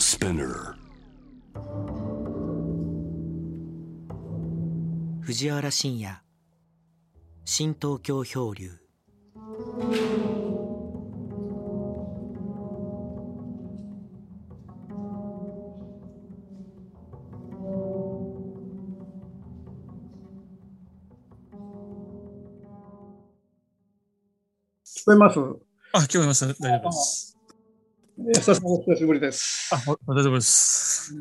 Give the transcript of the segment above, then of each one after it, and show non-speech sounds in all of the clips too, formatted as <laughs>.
Spinner. 藤原信也新東京漂流聞こえます？あ、聞こえました。大丈夫です。安田さんお久しぶりです。あ、お大丈夫です。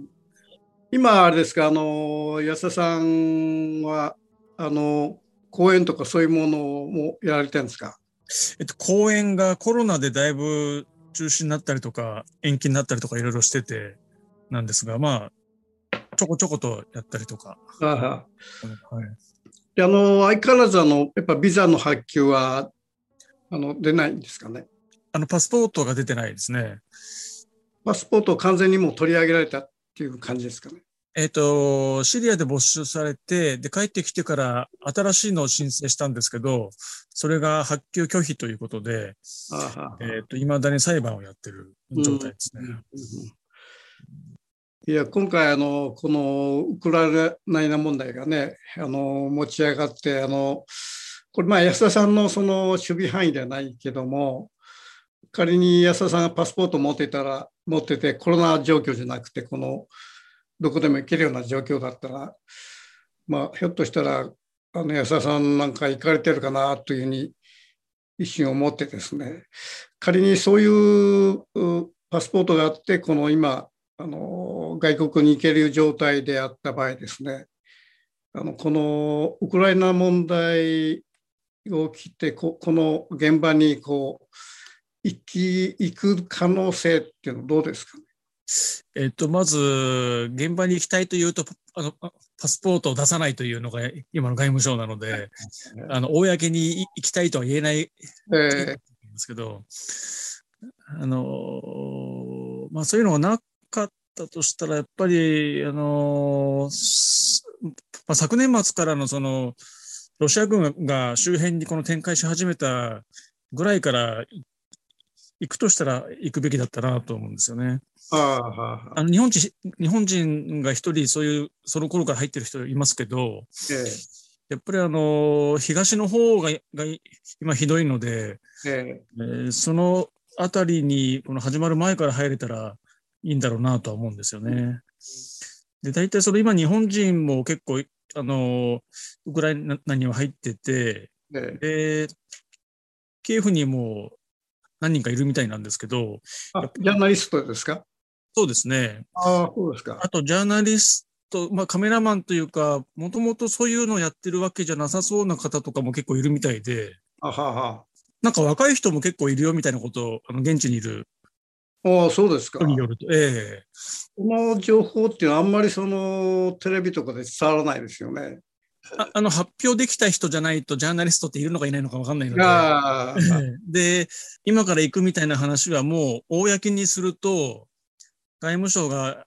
今、あれですか、あの、安田さんは、あの、講演とかそういうものもやられてるんですか？えっと、公演がコロナでだいぶ中止になったりとか、延期になったりとかいろいろしてて、なんですが、まあ、ちょこちょことやったりとか。はい。であの、相変わらず、あの、やっぱビザの発給は、あの、出ないんですかね？あの、パスポートが出てないですね。パスポートを完全にもう取り上げられたっていう感じですかね。えっと、シリアで没収されて、で、帰ってきてから新しいのを申請したんですけど、それが発給拒否ということで、えっと、未だに裁判をやってる状態ですね。いや今回あのこのウクライナ問題がねあの持ち上がってあのこれまあ安田さんのその守備範囲ではないけども仮に安田さんがパスポート持ってたら持っててコロナ状況じゃなくてこのどこでも行けるような状況だったらまあひょっとしたらあの安田さんなんか行かれてるかなというふうに一瞬思ってですね。仮にそういうパスポートがあってこの今あの外国に行ける状態であった場合ですね。あのこのウクライナ問題をきてここの現場にこう行き行く可能性っていうのはどうですかね？えっと、まず、現場に行きたいというと、あの、パパスポートを出さないというのが今の外務省なので、あの、公に行きたいとは言えないんえ。ですけど、あの、まあそういうのがなかったとしたら、やっぱり、あの、すまあ、昨年末からのその、ロシア軍が周辺にこの展開し始めたぐらいから行くとしたら行くべきだったなと思うんですよね。ー、あの日本人、日本人が一人そういう、その頃から入ってる人いますけど、えやっぱりあの、東の方がが今ひどいので、えええーそのあたりにこの始まる前から入れたらいいんだろうなとは思うんですよね。で、大体その今日本人も結構、あの、ウクライナには入ってて、ええで、キエフにも何人かいるみたいなんですけど、あジャーナリストですか？そうですね。ああそうですか。あと、ジャーナリスト、まあ、カメラマンというか、もともとそういうのをやってるわけじゃなさそうな方とかも結構いるみたいで、あはは。なんか若い人も結構いるよみたいなことを、あの、現地にいるああそうですか。人によると、ええ。この情報っていうのはあんまりそのテレビとかで伝わらないですよね。ああの、発表できた人じゃないと、ジャーナリストっているのかいないのかわかんないので、<laughs> で、今から行くみたいな話はもう、公にすると、外務省が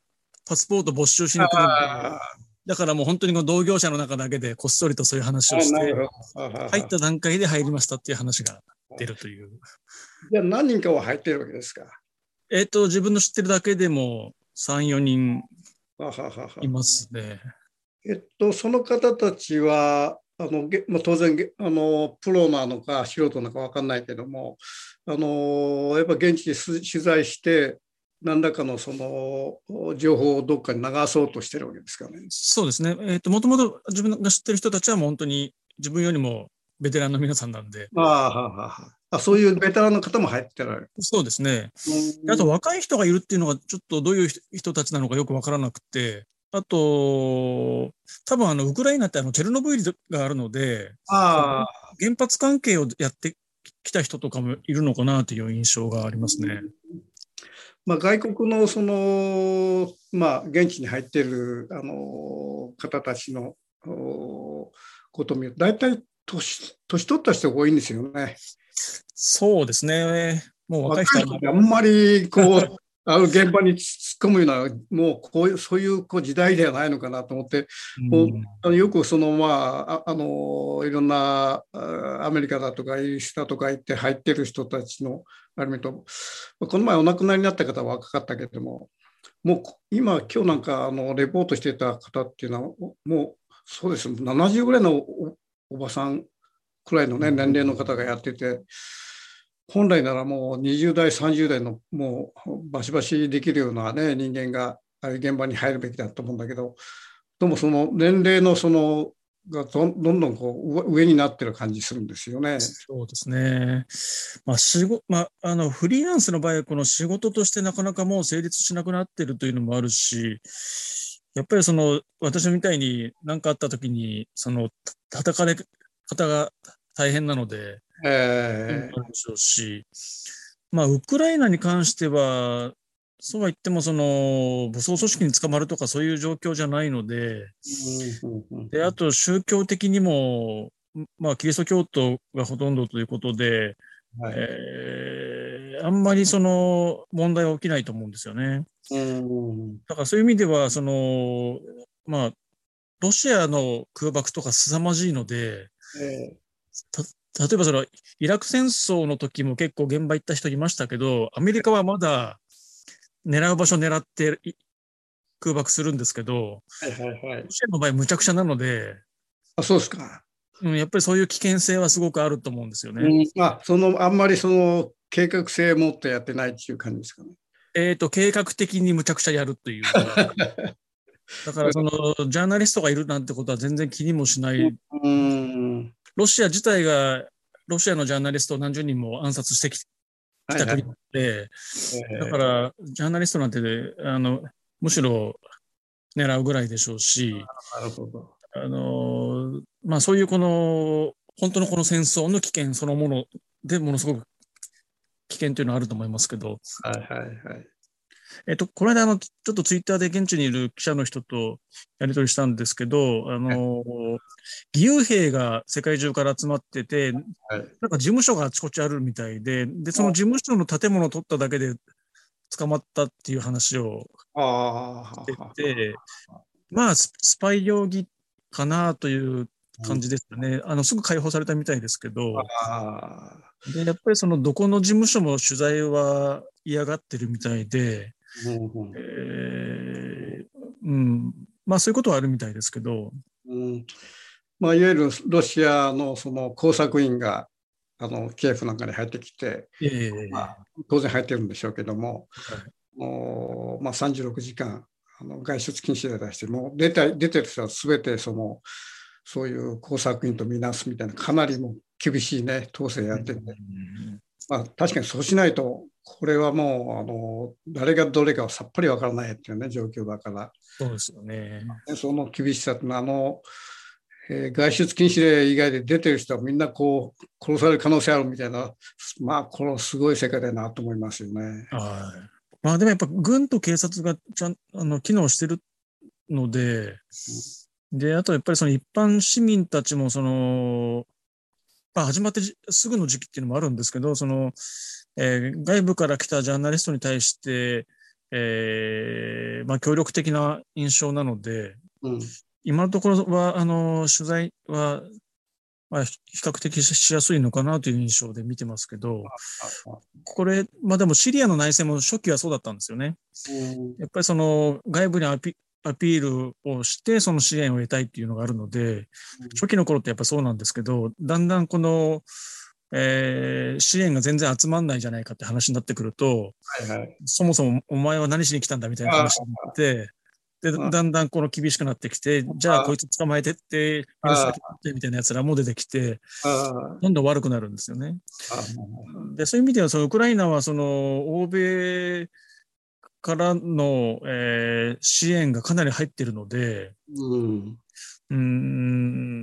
パスポート没収しに来るんで、あだからもう本当にこの同業者の中だけでこっそりとそういう話をして、入った段階で入りましたっていう話が出るという。じゃあ何人かは入ってるわけですか？えっ、と、自分の知ってるだけでも3、4人いますね。えっと、その方たちは、あのげまあ、当然げあの、プロなのか素人なのか分かんないけども、あのやっぱ現地です取材して、何らかのその情報をどっかに流そうとしてるわけですかね。そうですね。えっ、と、もともと自分が知ってる人たちはもう本当に自分よりもベテランの皆さんなんで、ああはははあそういうベテランの方も入ってられる。そうですね。うんあと若い人がいるっていうのがちょっとどういう人人たちなのかよくわからなくて、あと、多分あの、ウクライナってあの、チェルノブイリがあるので、あ原発関係をやってきた人とかもいるのかなという印象がありますね。まあ、外国のその、まあ、現地に入っているあの方たちのおことを見ると、大体年年取った人が多いんですよね。そうですね。もう若い人はあんまりこうあの現場に突っ込むような、もうこういうそういうこう時代ではないのかなと思って、もうあのよくその、まあ、ああのいろんなあアメリカだとかイギリスだとか行って入ってる人たちのあれ見ると、この前お亡くなりになった方は若かったけども、もう今、今日なんかあのレポートしてた方っていうのは、もうそうです、70ぐらいのおばさんくらいの、ね、年齢の方がやってて、本来ならもう20代、30代のもうバシバシできるような、ね、人間が現場に入るべきだと思うんだけど、どうもその年齢のそのがどんどんこう上になってる感じするんですよね。そうですね。まあ仕事まあ、あのフリーランスの場合はこの仕事としてなかなかもう成立しなくなってるというのもあるし、やっぱりその私みたいに何かあった時にその叩かれ方が大変なので、えー、でしょうし、まあウクライナに関してはそうは言っても、その、武装組織に捕まるとかそういう状況じゃないので、で、あと宗教的にも、まあ、キリスト教徒がほとんどということで、はい、えー、あんまりその問題は起きないと思うんですよね。だからそういう意味では、その、まあ、ロシアの空爆とか凄まじいので、えー、例えばそのイラク戦争の時も結構現場行った人いましたけど、アメリカはまだ狙う場所狙って空爆するんですけど、はいはいはい。ロシアの場合、むちゃくちゃなので、あそうですか。うん、やっぱりそういう危険性はすごくあると思うんですよね。うん、あそのあんまりその計画性を持ってやってないっていう感じですかね。えっ、ー、と、計画的にむちゃくちゃやるという。<laughs> だから、その、ジャーナリストがいるなんてことは全然気にもしない。うん、ロシア自体が、ロシアのジャーナリストを何十人も暗殺してき来た国で、だから、ジャーナリストなんて、あの、むしろ狙うぐらいでしょうし。あの、まあそういうこの、本当のこの戦争の危険そのものでものすごく危険というのはあると思いますけど、はいはいはい。えっと、この間、あの、ちょっとツイッターで現地にいる記者の人とやり取りしたんですけど、あの、義勇兵が世界中から集まってて、はい、なんか事務所があちこちあるみたいで、で、その事務所の建物を取っただけで捕まったっていう話をしてて、まあ、スパイ容疑かなという感じですよね。あの、すぐ解放されたみたいですけど、で、やっぱりそのどこの事務所も取材は嫌がってるみたいで、うんえーうん、まあそういうことはあるみたいですけど。うん。まあ、いわゆるロシアのその工作員があのキエフなんかに入ってきて、えーまあ、当然入ってるんでしょうけども、はい、もうまあ、36時間あの外出禁止で出して、もう出て出てる人はすべてそのそういう工作員とみなすみたいな、かなりも厳しいね、統制やってて、まあ、確かにそうしないと、これはもうあの誰がどれかはさっぱりわからないっていうね、状況だから、そうですよね。その厳しさってのは、あの、えー、外出禁止令以外で出てる人はみんなこう殺される可能性あるみたいな、まあ、このすごい世界だなと思いますよね。はい。まあ、でもやっぱ軍と警察がちゃんあの機能してるので、うん、で、あとやっぱりその一般市民たちもその、まあ、始まってすぐの時期っていうのもあるんですけど、その、えー、外部から来たジャーナリストに対して、えー、まあ、協力的な印象なので、うん、今のところは、あの、取材は、まあ、比較的しやすいのかなという印象で見てますけど、これ、まあでもシリアの内戦も初期はそうだったんですよね。やっぱりその外部にアピアピールをして、その支援を得たいっていうのがあるので、初期の頃ってやっぱそうなんですけど、だんだんこの、えー、支援が全然集まんないじゃないかって話になってくると、はいはい、そもそもお前は何しに来たんだみたいな話になって、で、だんだんこの厳しくなってきて、じゃあこいつ捕まえてって、許すだけみたいな奴らも出てきて、どんどん悪くなるんですよね。で、そういう意味では、そのウクライナはその欧米からの、えー、支援がかなり入っているので、うん、うん、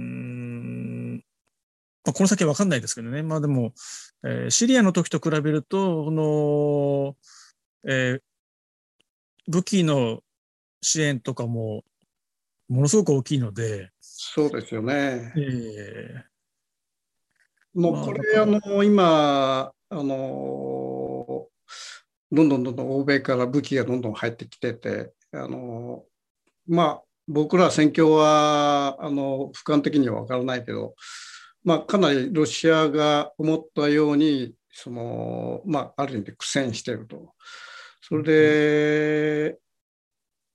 まあ、この先は分かんないですけどね、まあでも、えー、シリアの時と比べると、この、えー、武器の支援とかもものすごく大きいので。そうですよね。えー、もうこれ、あの今あのどんどんどんどん欧米から武器がどんどん入ってきてて、あのまあ、僕ら戦況はあの俯瞰的には分からないけど、まあ、かなりロシアが思ったようにその、まあ、ある意味で苦戦していると。それで、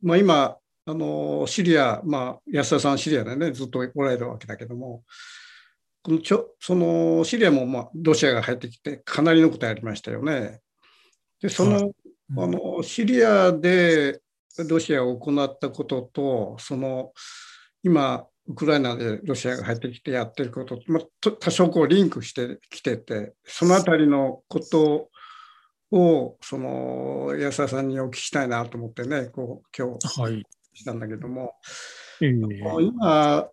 まあ、今、あのシリア、まあ、安田さん、シリアでね、ずっとおられるわけだけども、このちょそのシリアも、まあ、ロシアが入ってきて、かなりのことやりましたよね。で、その、あのシリアでロシアが行ったことと、その今、ウクライナでロシアが入ってきてやってること、まあ、多少こうリンクしてきてて、そのあたりのことを、その安田さんにお聞きしたいなと思ってね、こう今日、はい、したんだけども、えー、今、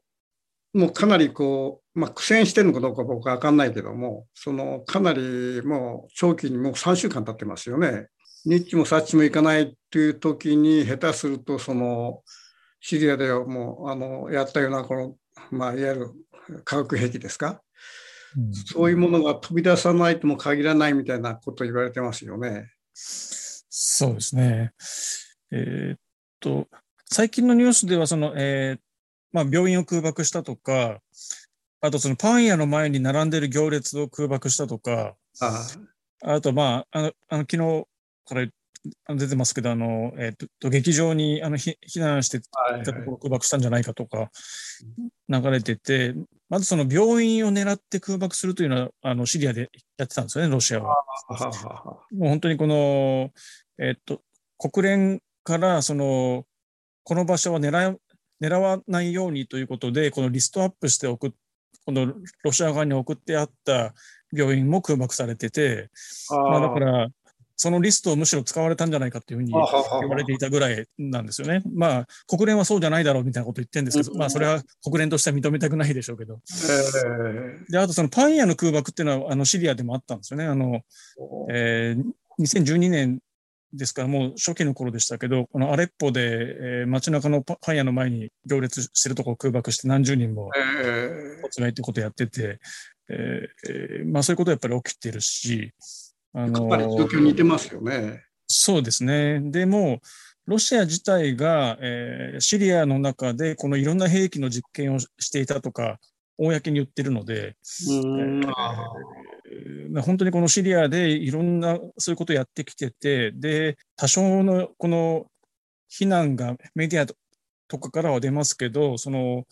もうかなりこう、まあ、苦戦してるのかどうか僕は分かんないけども、そのかなりもう長期にもう3週間経ってますよね。日ッもサッチもいかないっていう時に、下手すると、その、シリアではもう、あの、やったような、この、まあ、いわゆる化学兵器ですか、うん、そういうものが飛び出さないとも限らないみたいなこと言われてますよね。そうですね。えー、っと、最近のニュースでは、その、えー、まあ、病院を空爆したとか、あとそのパン屋の前に並んでる行列を空爆したとか、ああと、まあ、あの、あの昨日から出てますけど、あの、えっ、ー、と、劇場にあの避難していたところ空爆したんじゃないかとか、流れてて、まずその病院を狙って空爆するというのは、あの、シリアでやってたんですよね、ロシアは。もう本当にこの、えっ、ー、と、国連からそのこの場所は狙狙わないようにということで、このリストアップして送このロシア側に送ってあった病院も空爆されてて、まあ、だから、そのリストをむしろ使われたんじゃないかっていうふうに言われていたぐらいなんですよね。まあ、国連はそうじゃないだろうみたいなこと言ってるんですけど、まあ、それは国連としては認めたくないでしょうけど。で、あとそのパン屋の空爆っていうのは、あの、シリアでもあったんですよね。あの、えー、2012年ですからもう初期の頃でしたけど、このアレッポで、えー、街中のパン屋の前に行列してるところを空爆して何十人も集めってことやってて、えー、まあそういうことはやっぱり起きてるし、あのー、状況似てますよね。そうですね。でも、ロシア自体が、えー、シリアの中でこのいろんな兵器の実験をしていたとか、公に言ってるので、えー、本当にこのシリアでいろんなそういうことをやってきてて、で、多少のこの非難がメディアとかからは出ますけど、その、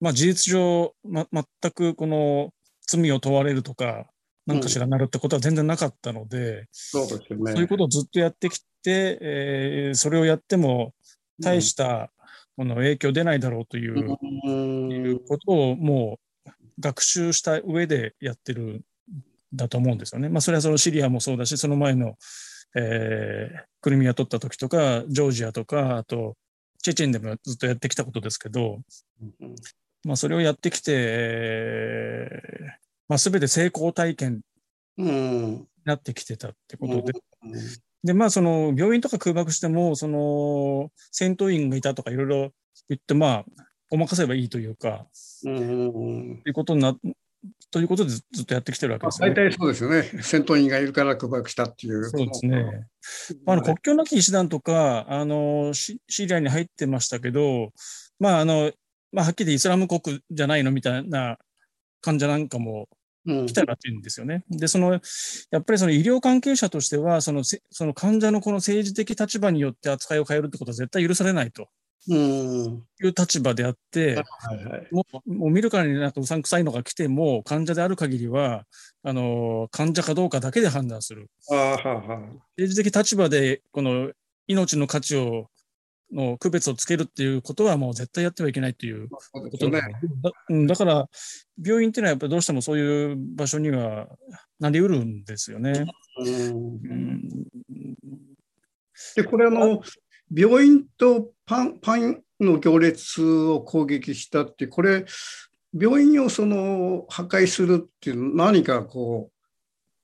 まあ、事実上、ま、全くこの罪を問われるとか、何かしらなるってことは全然なかったので、うん、そうですよね。そういうことをずっとやってきて、えー、それをやっても大したこの影響出ないだろうという,、いうことをもう学習した上でやってるんだと思うんですよね。まあ、それはそのシリアもそうだし、その前の、えー、クリミア取った時とか、ジョージアとか、あと、チェチェンでもずっとやってきたことですけど、まあ、それをやってきて、えー、まあ、全て成功体験になってきてたってことで、で、まあ、その、病院とか空爆しても、その、戦闘員がいたとかいろいろ言って、まあ、ごまかせばいいというか、うん、ということにな、ということでずっとやってきてるわけですね。大体そうですよね。戦闘員がいるから空爆したっていう。そうですね。あの国境なき医師団とか、あのシ、シリアに入ってましたけど、まあ、あの、まあ、はっきりイスラム国じゃないのみたいな患者なんかも来たらっていうんですよね。で、その、やっぱりその医療関係者としては、その、その患者のこの政治的立場によって扱いを変えるってことは絶対許されないと。いう立場であって、はいはい、もうもう見るからになんかうさんくさいのが来ても、患者である限りは、あの、患者かどうかだけで判断する。あはは政治的立場で、この命の価値をの区別をつけるっていうことはもう絶対やってはいけないっていうことね、だだから病院っていうのはやっぱりどうしてもそういう場所にはなりうるんですよね。うん、でこれあの病院とパンパンの行列を攻撃したってこれ病院をその破壊するっていう何かこう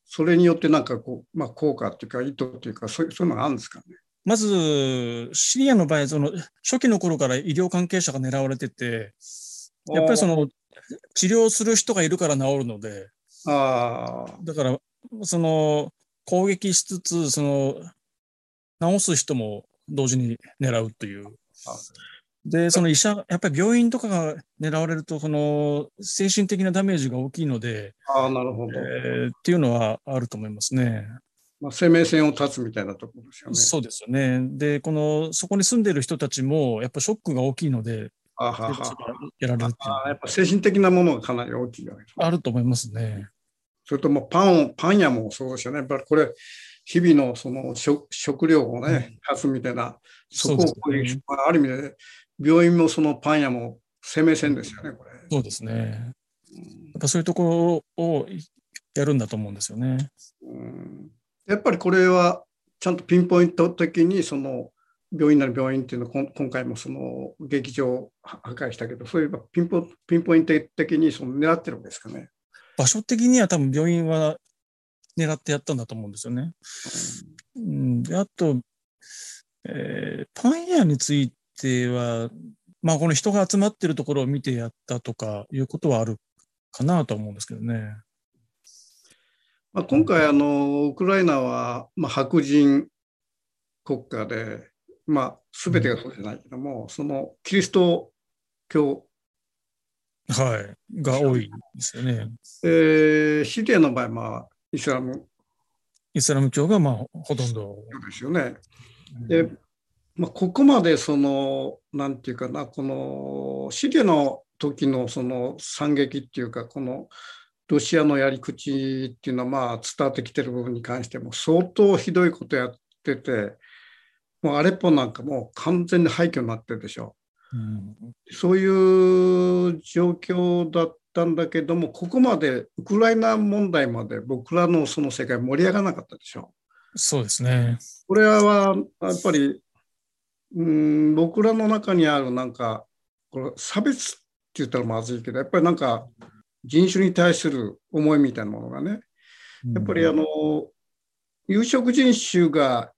それによってなんかこう、まあ、効果っていうか意図っていうかそういうのがあるんですかね？まず、シリアの場合、その初期の頃から医療関係者が狙われてて、やっぱりその治療する人がいるから治るので、あだから、その攻撃しつつ、その治す人も同時に狙うという。で、その医者、やっぱり病院とかが狙われると、その精神的なダメージが大きいので、あなるほど、えー、っていうのはあると思いますね。まあ、生命線を断つみたいなところですよね。そうですよね。で、この、そこに住んでる人たちも、やっぱショックが大きいので、あははやられるあやっぱ精神的なものがかなり大きいわけですねあると思いますね。それともパンを、パン屋もそうですよね。やっぱりこれ、日々のその食食料をね、断つみたいな、そこを攻撃し、まあある意味で、病院もそのパン屋も生命線ですよね、これ。そうですね。やっぱそういうところをやるんだと思うんですよね。うんやっぱりこれはちゃんとピンポイント的にその病院なる病院っていうのは今回もその劇場を破壊したけどそういえばピンポピンポイント的にその狙ってるわけですかね。場所的には多分病院は狙ってやったんだと思うんですよね。うん、であと、えーパン屋については、まあこの人が集まってるところを見てやったとかいうことはあるかなと思うんですけどね。まあ、今回あのウクライナは、まあ、白人国家で、まあ、全てがそうじゃないけども、そのキリスト教、はい。が多いですよね。えーシリアの場合、まあ、イスラムイスラム教がまあほとんど。教ですよね。で、まあ、ここまでそのなんていうかなこのシリアの時のその惨劇っていうかこのロシアのやり口っていうのはまあ伝わってきてる部分に関しても相当ひどいことやっててもうアレッポなんかもう完全に廃墟になってるでしょ。うんそういう状況だったんだけどもここまでウクライナ問題まで僕らのその世界盛り上がらなかったでしょ。そうですね。これはやっぱりうん僕らの中にあるなんかこれ差別って言ったらまずいけどやっぱりなんか人種に対する思いみたいなものがねやっぱりあの有色人種が、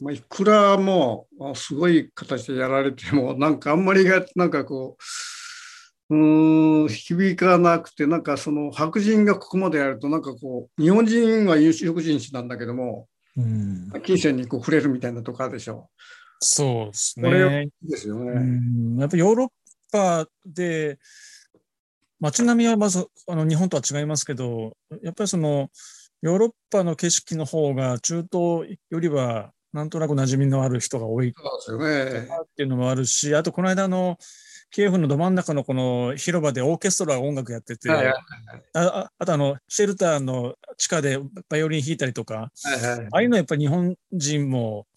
まあ、いくらもあすごい形でやられてもなんかあんまりがなんかこううーん響かなくてなんかその白人がここまでやるとなんかこう日本人は有色人種なんだけどもうん、金銭にこう触れるみたいなとこあるでしょ。そうですこれね。ですようね。ん、やっぱヨーロッパで街並みはまずあの日本とは違いますけど、やっぱりそのヨーロッパの景色の方が中東よりはなんとなく馴染みのある人が多いそうですよね。っていうのもあるし、あとこの間あのキエフのど真ん中のこの広場でオーケストラが音楽やってて、はいはいあああとあのシェルターの地下でバイオリン弾いたりとか、はいはい。ああいうのはやっぱり日本人も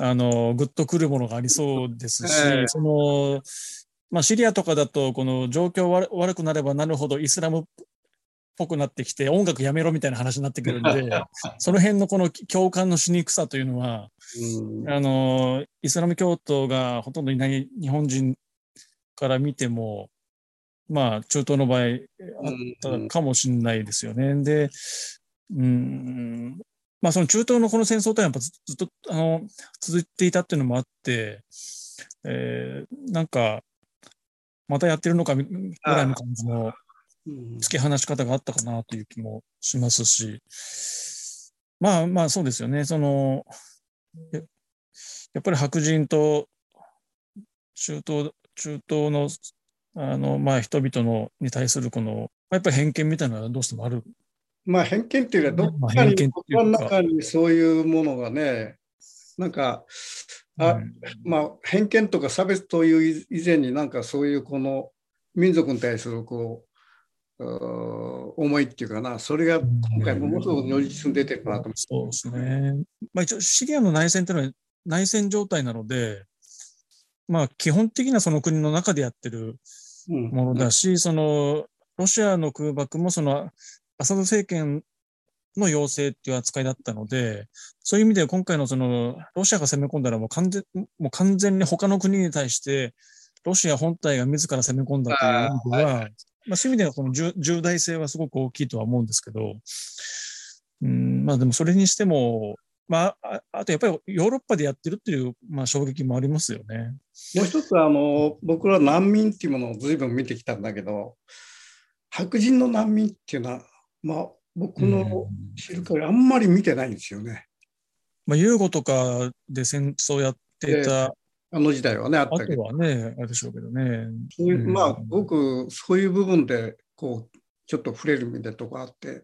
あのグッとくるものがありそうですし、ええそのまあ、シリアとかだとこの状況悪悪くなればなるほどイスラムっぽくなってきて音楽やめろみたいな話になってくるんで <laughs> その辺のこの共感のしにくさというのはうん。あのイスラム教徒がほとんどいない日本人から見てもまあ中東の場合あったかもしれないですよね。で、うん、まあその中東のこの戦争というのはやっぱずずっとあの続いていたっていうのもあって、えーなんかまたやってるのかぐらいの感じのうん。突き放し方があったかなという気もしますし、まあまあそうですよね。そのややっぱり白人と中東中東のあの、まあ、人々のに対するこのやっぱり偏見みたいなのはどうしてもある？まあ偏見っていうか、どっまあかに、心の中にそういうものがね、なんか、あうんまあ偏見とか差別という以前になんかそういうこの民族に対するこう、思いっていうかな、それが今回ものすごく如実に出てるかなと思そうですね。まあ、一応シリアの内戦というのは内戦状態なので、まあ、基本的なその国の中でやってるう。うんものだし、そのロシアの空爆もそのアサド政権の要請っていう扱いだったので、そういう意味では今回のそのロシアが攻め込んだらもう完全もう完全に他の国に対してロシア本体が自ら攻め込んだという意味では、まあ、そういう意味ではこの重重大性はすごく大きいとは思うんですけど、うん、まあでもそれにしても、まあ、ああとやっぱりヨーロッパでやってるっていう、まあ、衝撃もありますよね。もう一つあの僕ら難民っていうものを随分見てきたんだけど白人の難民っていうのは、まあ、僕のうん知る限りあんまり見てないんですよね。まあ、ユーゴとかで戦争やってたあの時代はねあっあたけどとはね、あれでしょうけどね。そういううんまあ僕そういう部分でこうちょっと触れるみたいなとこあって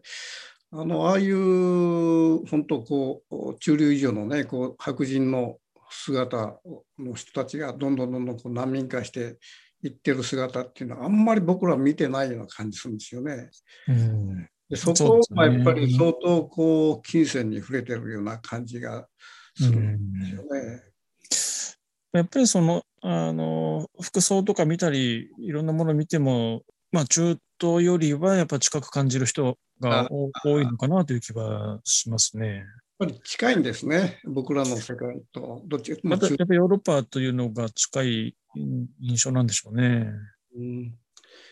あのああいう本当こう中流以上のねこう白人の姿の人たちがどんどんどんどんこう難民化していってる姿っていうのはあんまり僕ら見てないような感じするんですよね。うんでそこはやっぱり相当こう金銭に触れてるような感じがするんですよね。やっぱりその、あの、服装とか見たり、いろんなものを見ても、まあ中東よりはやっぱ近く感じる人が多多いのかなという気はしますね。やっぱり近いんですね、僕らの世界と。どっちまたやっぱりヨーロッパというのが近い印象なんでしょうね。うん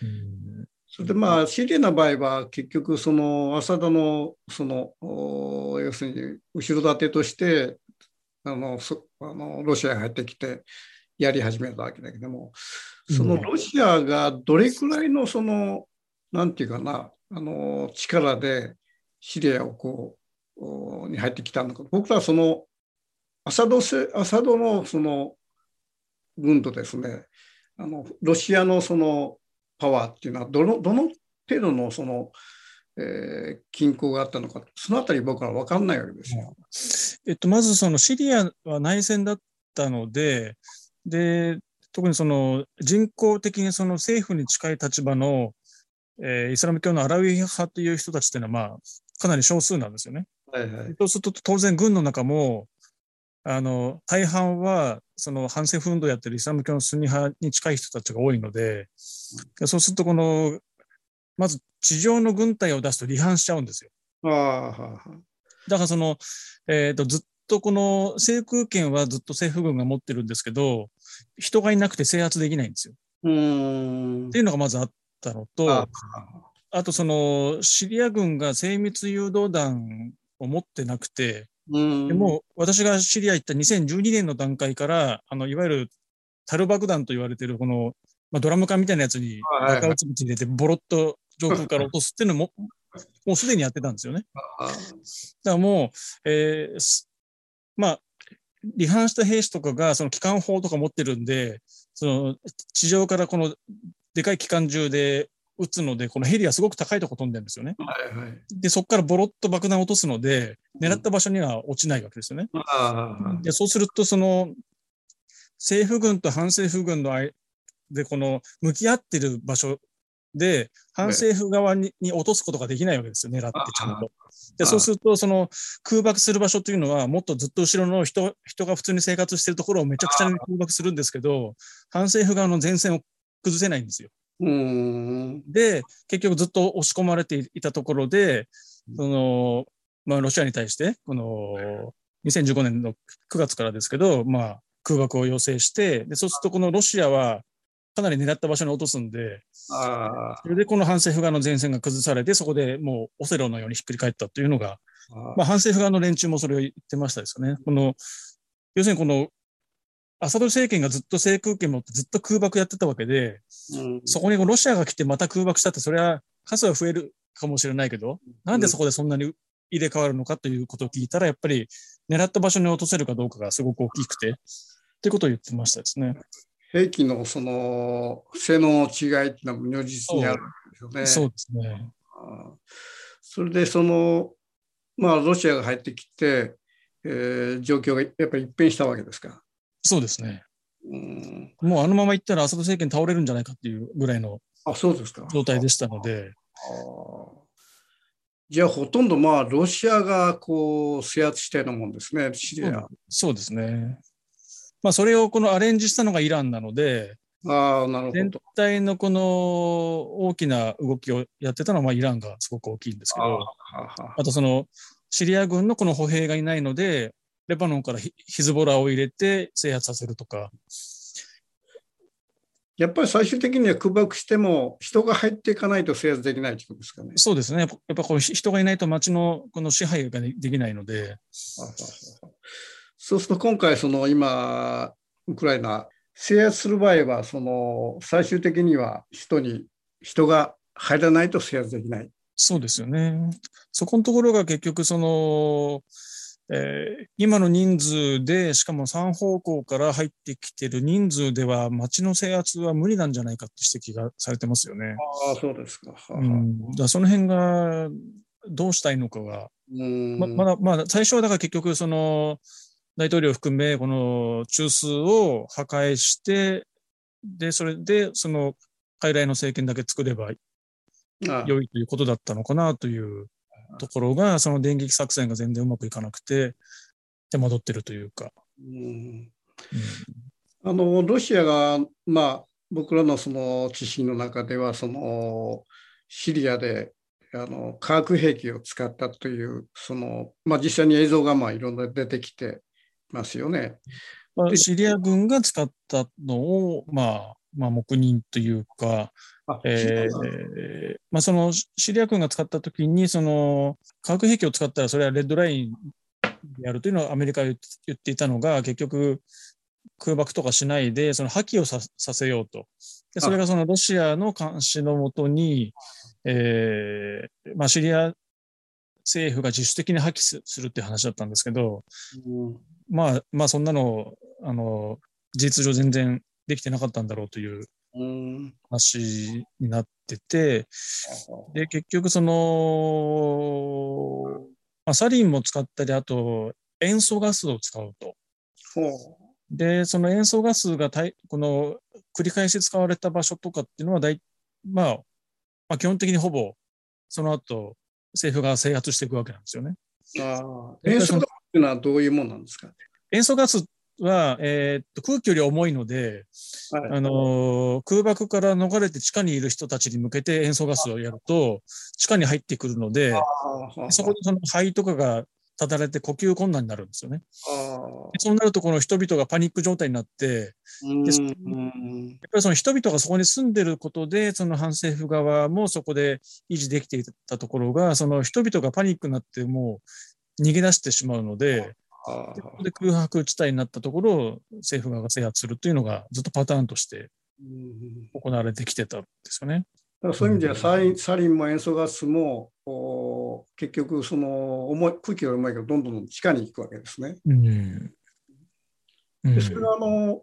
うんそれでまあシリアの場合は結局そのアサドのそのお要するに後ろ盾としてあのそあのロシアが入ってきてやり始めたわけだけどもそのロシアがどれくらいのそのなんていうかなあの力でシリアをこうに入ってきたのか僕らはそのアサドせアサドのその軍とですねあのロシアのそのパワーっていうのはどのどの程度のその、えー均衡があったのかそのあたり僕は分かんないわけですよ。えっと、まずそのシリアは内戦だったので、で、特にその人工的にその政府に近い立場の、えーイスラム教のアラウィ派という人たちっていうのは、まあ、かなり少数なんですよね。はいはいそうすると当然軍の中も、あの、大半は、その反政府運動をやってるイスラム教のスンニ派に近い人たちが多いので、そうするとこの、まず地上の軍隊を出すと離反しちゃうんですよ。ああはあはあだからその、えっ、と、ずっとこの制空権はずっと政府軍が持ってるんですけど、人がいなくて制圧できないんですよ。うーんっていうのがまずあったのと、ああとその、シリア軍が精密誘導弾を持ってなくて、うん。でもう私がシリア行った2012年の段階から、あの、いわゆるタル爆弾と言われてるこの、まあ、ドラム缶みたいなやつにはいはい爆発物入れてボロッと上空から落とすっていうのも、もうすでにやってたんですよね。あだからもう、えーすまあ、離反した兵士とかがその機関砲とか持ってるんで、その地上からこのでかい機関銃で撃つので、このヘリはすごく高いとこ飛んでるんですよね。はいはいで、そこからボロッと爆弾を落とすので、狙った場所には落ちないわけですよね。ああでそうすると、その政府軍と反政府軍の間で、この向き合ってる場所で、反政府側にに落とすことができないわけですよ、狙ってちゃんと。であそうすると、その空爆する場所というのは、もっとずっと後ろの人人が普通に生活しているところをめちゃくちゃに空爆するんですけど、反政府側の前線を崩せないんですよ。で、結局ずっと押し込まれていたところで、その、まあ、ロシアに対して、この、2015年の9月からですけど、まあ、空爆を要請して、で、そうするとこのロシアは、かなり狙った場所に落とすんで、あそれでこの反政府側の前線が崩されて、そこでもうオセロのようにひっくり返ったというのが、あまあ、反政府側の連中もそれを言ってましたですよね。この、要するにこの、アサド政権がずっと制空権持ってずっと空爆やってたわけで、うんそこにロシアが来てまた空爆したって、それは数は増えるかもしれないけど、なんでそこでそんなに入れ替わるのかということを聞いたら、やっぱり狙った場所に落とせるかどうかがすごく大きくて、っていうことを言ってましたですね。兵器のその性能の違いっていうのは如実にあるんですよね。そうですね。それでそのまあロシアが入ってきて、えー状況がやっぱり一変したわけですか。そうですね。うん、もうあのまま行ったらアサド政権倒れるんじゃないかっていうぐらいの。状態でしたので、じゃあほとんどまあロシアがこう制圧したようなもんですね、シリア。そうですね。まあ、それをこのアレンジしたのがイランなので、ああ、なるほ全ど。体のこの大きな動きをやってたのはまあイランがすごく大きいんですけど、あとそのシリア軍のこの歩兵がいないので、レバノンからヒヒズボラを入れて制圧させるとか、やっぱり最終的には空爆しても人が入っていかないと制圧できないということですかね。そうですね。やっぱやっぱこう人がいないと街のこの支配ができないので、そうすると今回その今ウクライナ制圧する場合はその最終的には人に人が入らないと制圧できない。そうですよね。そこのところが結局その、えー今の人数で、しかも3方向から入ってきてる人数では、街の制圧は無理なんじゃないかって指摘がされてますよね。ああそうですか。うん、だその辺が、どうしたいのかが、うん。ままだ、まあ、最初はだから結局、その、大統領を含め、この中枢を破壊して、で、それで、その、傀儡の政権だけ作ればあ。良いということだったのかなというところが、その電撃作戦が全然うまくいかなくて、手間取ってるというか。うんうあのロシアが、まあ、僕らのその知識の中ではそのシリアであの化学兵器を使ったというその、まあ、実際に映像がまあいろんな出てきてますよね。まあ、でシリア軍が使ったのを、まあ、まあ、黙認というか、あえーまあ、そのシリア軍が使ったときに、その化学兵器を使ったら、それはレッドラインであるというのはアメリカが言っていたのが、結局、空爆とかしないで、その破棄をささせようと。でそれがそのロシアの監視のもとに、えーまあ、シリア政府が自主的に破棄すするっていう話だったんですけど、うんまあ、まあ、そんなの、あの、事実上全然できてなかったんだろうといううん。話になってて、で、結局その、まあ、サリンも使ったり、あと、塩素ガスを使うと。ほで、その塩素ガスがたいこの繰り返し使われた場所とかっていうのは大、まあ、まあ、基本的にほぼ、その後、政府が制圧していくわけなんですよね。うああ塩素ガスっていうのはどういうものなんですか、塩素ガスは、えーっと空気より重いので、はい。あのー空爆から逃れて地下にいる人たちに向けて塩素ガスをやると、地下に入ってくるので、そこでその肺とかがただれて呼吸困難になるんですよね。そうなると、この人々がパニック状態になって、うん。でやっぱりその人々がそこに住んでることで、その反政府側もそこで維持できていたところが、その人々がパニックになってもう逃げ出してしまうので、あでここで空白地帯になったところを政府側が制圧するというのがずっとパターンとしてうん行われてきてたんですよね。だからそういう意味ではサリンサリンも塩素ガスもお結局その重い空気が重いからどんどん地下に行くわけですね。うん。うんでそれはあの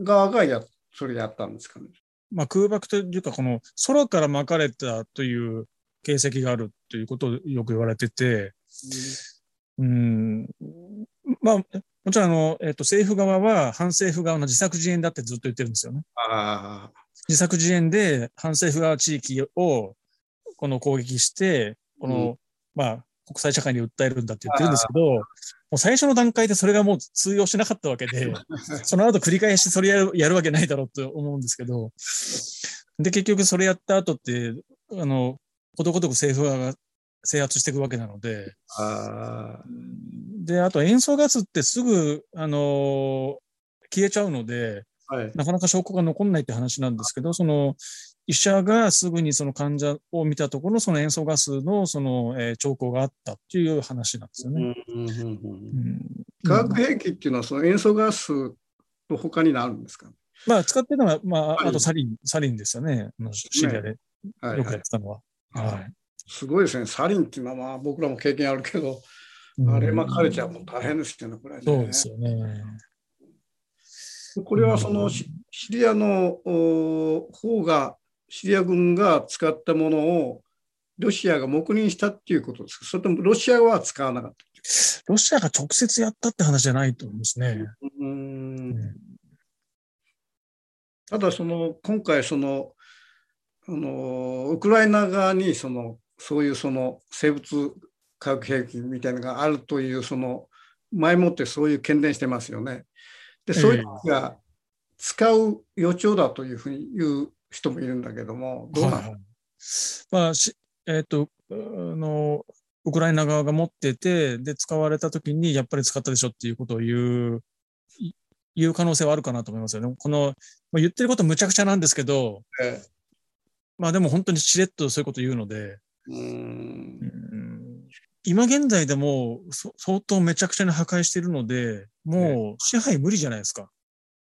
側がやそれやったんですかね。まあ、空爆というか、この空から撒かれたという形跡があるということをよく言われてて、うん、まあ、もちろんあの、えっと、政府側は反政府側の自作自演だってずっと言ってるんですよね。あ自作自演で反政府側地域をこの攻撃して、この、うん。まあ、国際社会に訴えるんだって言ってるんですけど、もう最初の段階でそれがもう通用しなかったわけで、<laughs> その後繰り返しそれやるやるわけないだろうと思うんですけど、で、結局それやった後って、あの、ことごとく政府側が制圧していくわけなので、ああで、あと塩素ガスってすぐ、あの消えちゃうので、あはい。なかなか証拠が残んないって話なんですけど、その医者がすぐにその患者を見たところ、その塩素ガスのその、えー兆候があったっていう話なんですよね。化学兵器っていうのはその塩素ガスの他になるんですか、まあ、使ってるのは、まあ、はい。あとサリン、サリンですよね。シリアでよくはいはい。やってたのは。はい。すごいですね。サリンっていうのはまあ僕らも経験あるけど、あれまかれちゃうも大変ですよね、これね。そうですよね。これはそのシシリアのお方が、シリア軍が使ったものをロシアが黙認したっていうことですか？それともロシアは使わなかったロシアが直接やったって話じゃないと思うんですね。うんんただその今回そのあのウクライナ側にそのそういうその生物化学兵器みたいなのがあるというその前もってそういう懸念してますよね。でそういうのが使う予兆だというふうに言う人もいるんだけどもどうなの、まあ、しえっ、と、あの、ウクライナ側が持ってて、で、使われたときに、やっぱり使ったでしょっていうことを言う、い言う可能性はあるかなと思いますよね。この、まあ、言ってることむちゃくちゃなんですけど、えまあでも本当にしれっとそういうこと言うので、今現在でもそ相当めちゃくちゃに破壊しているので、もう支配無理じゃないですか。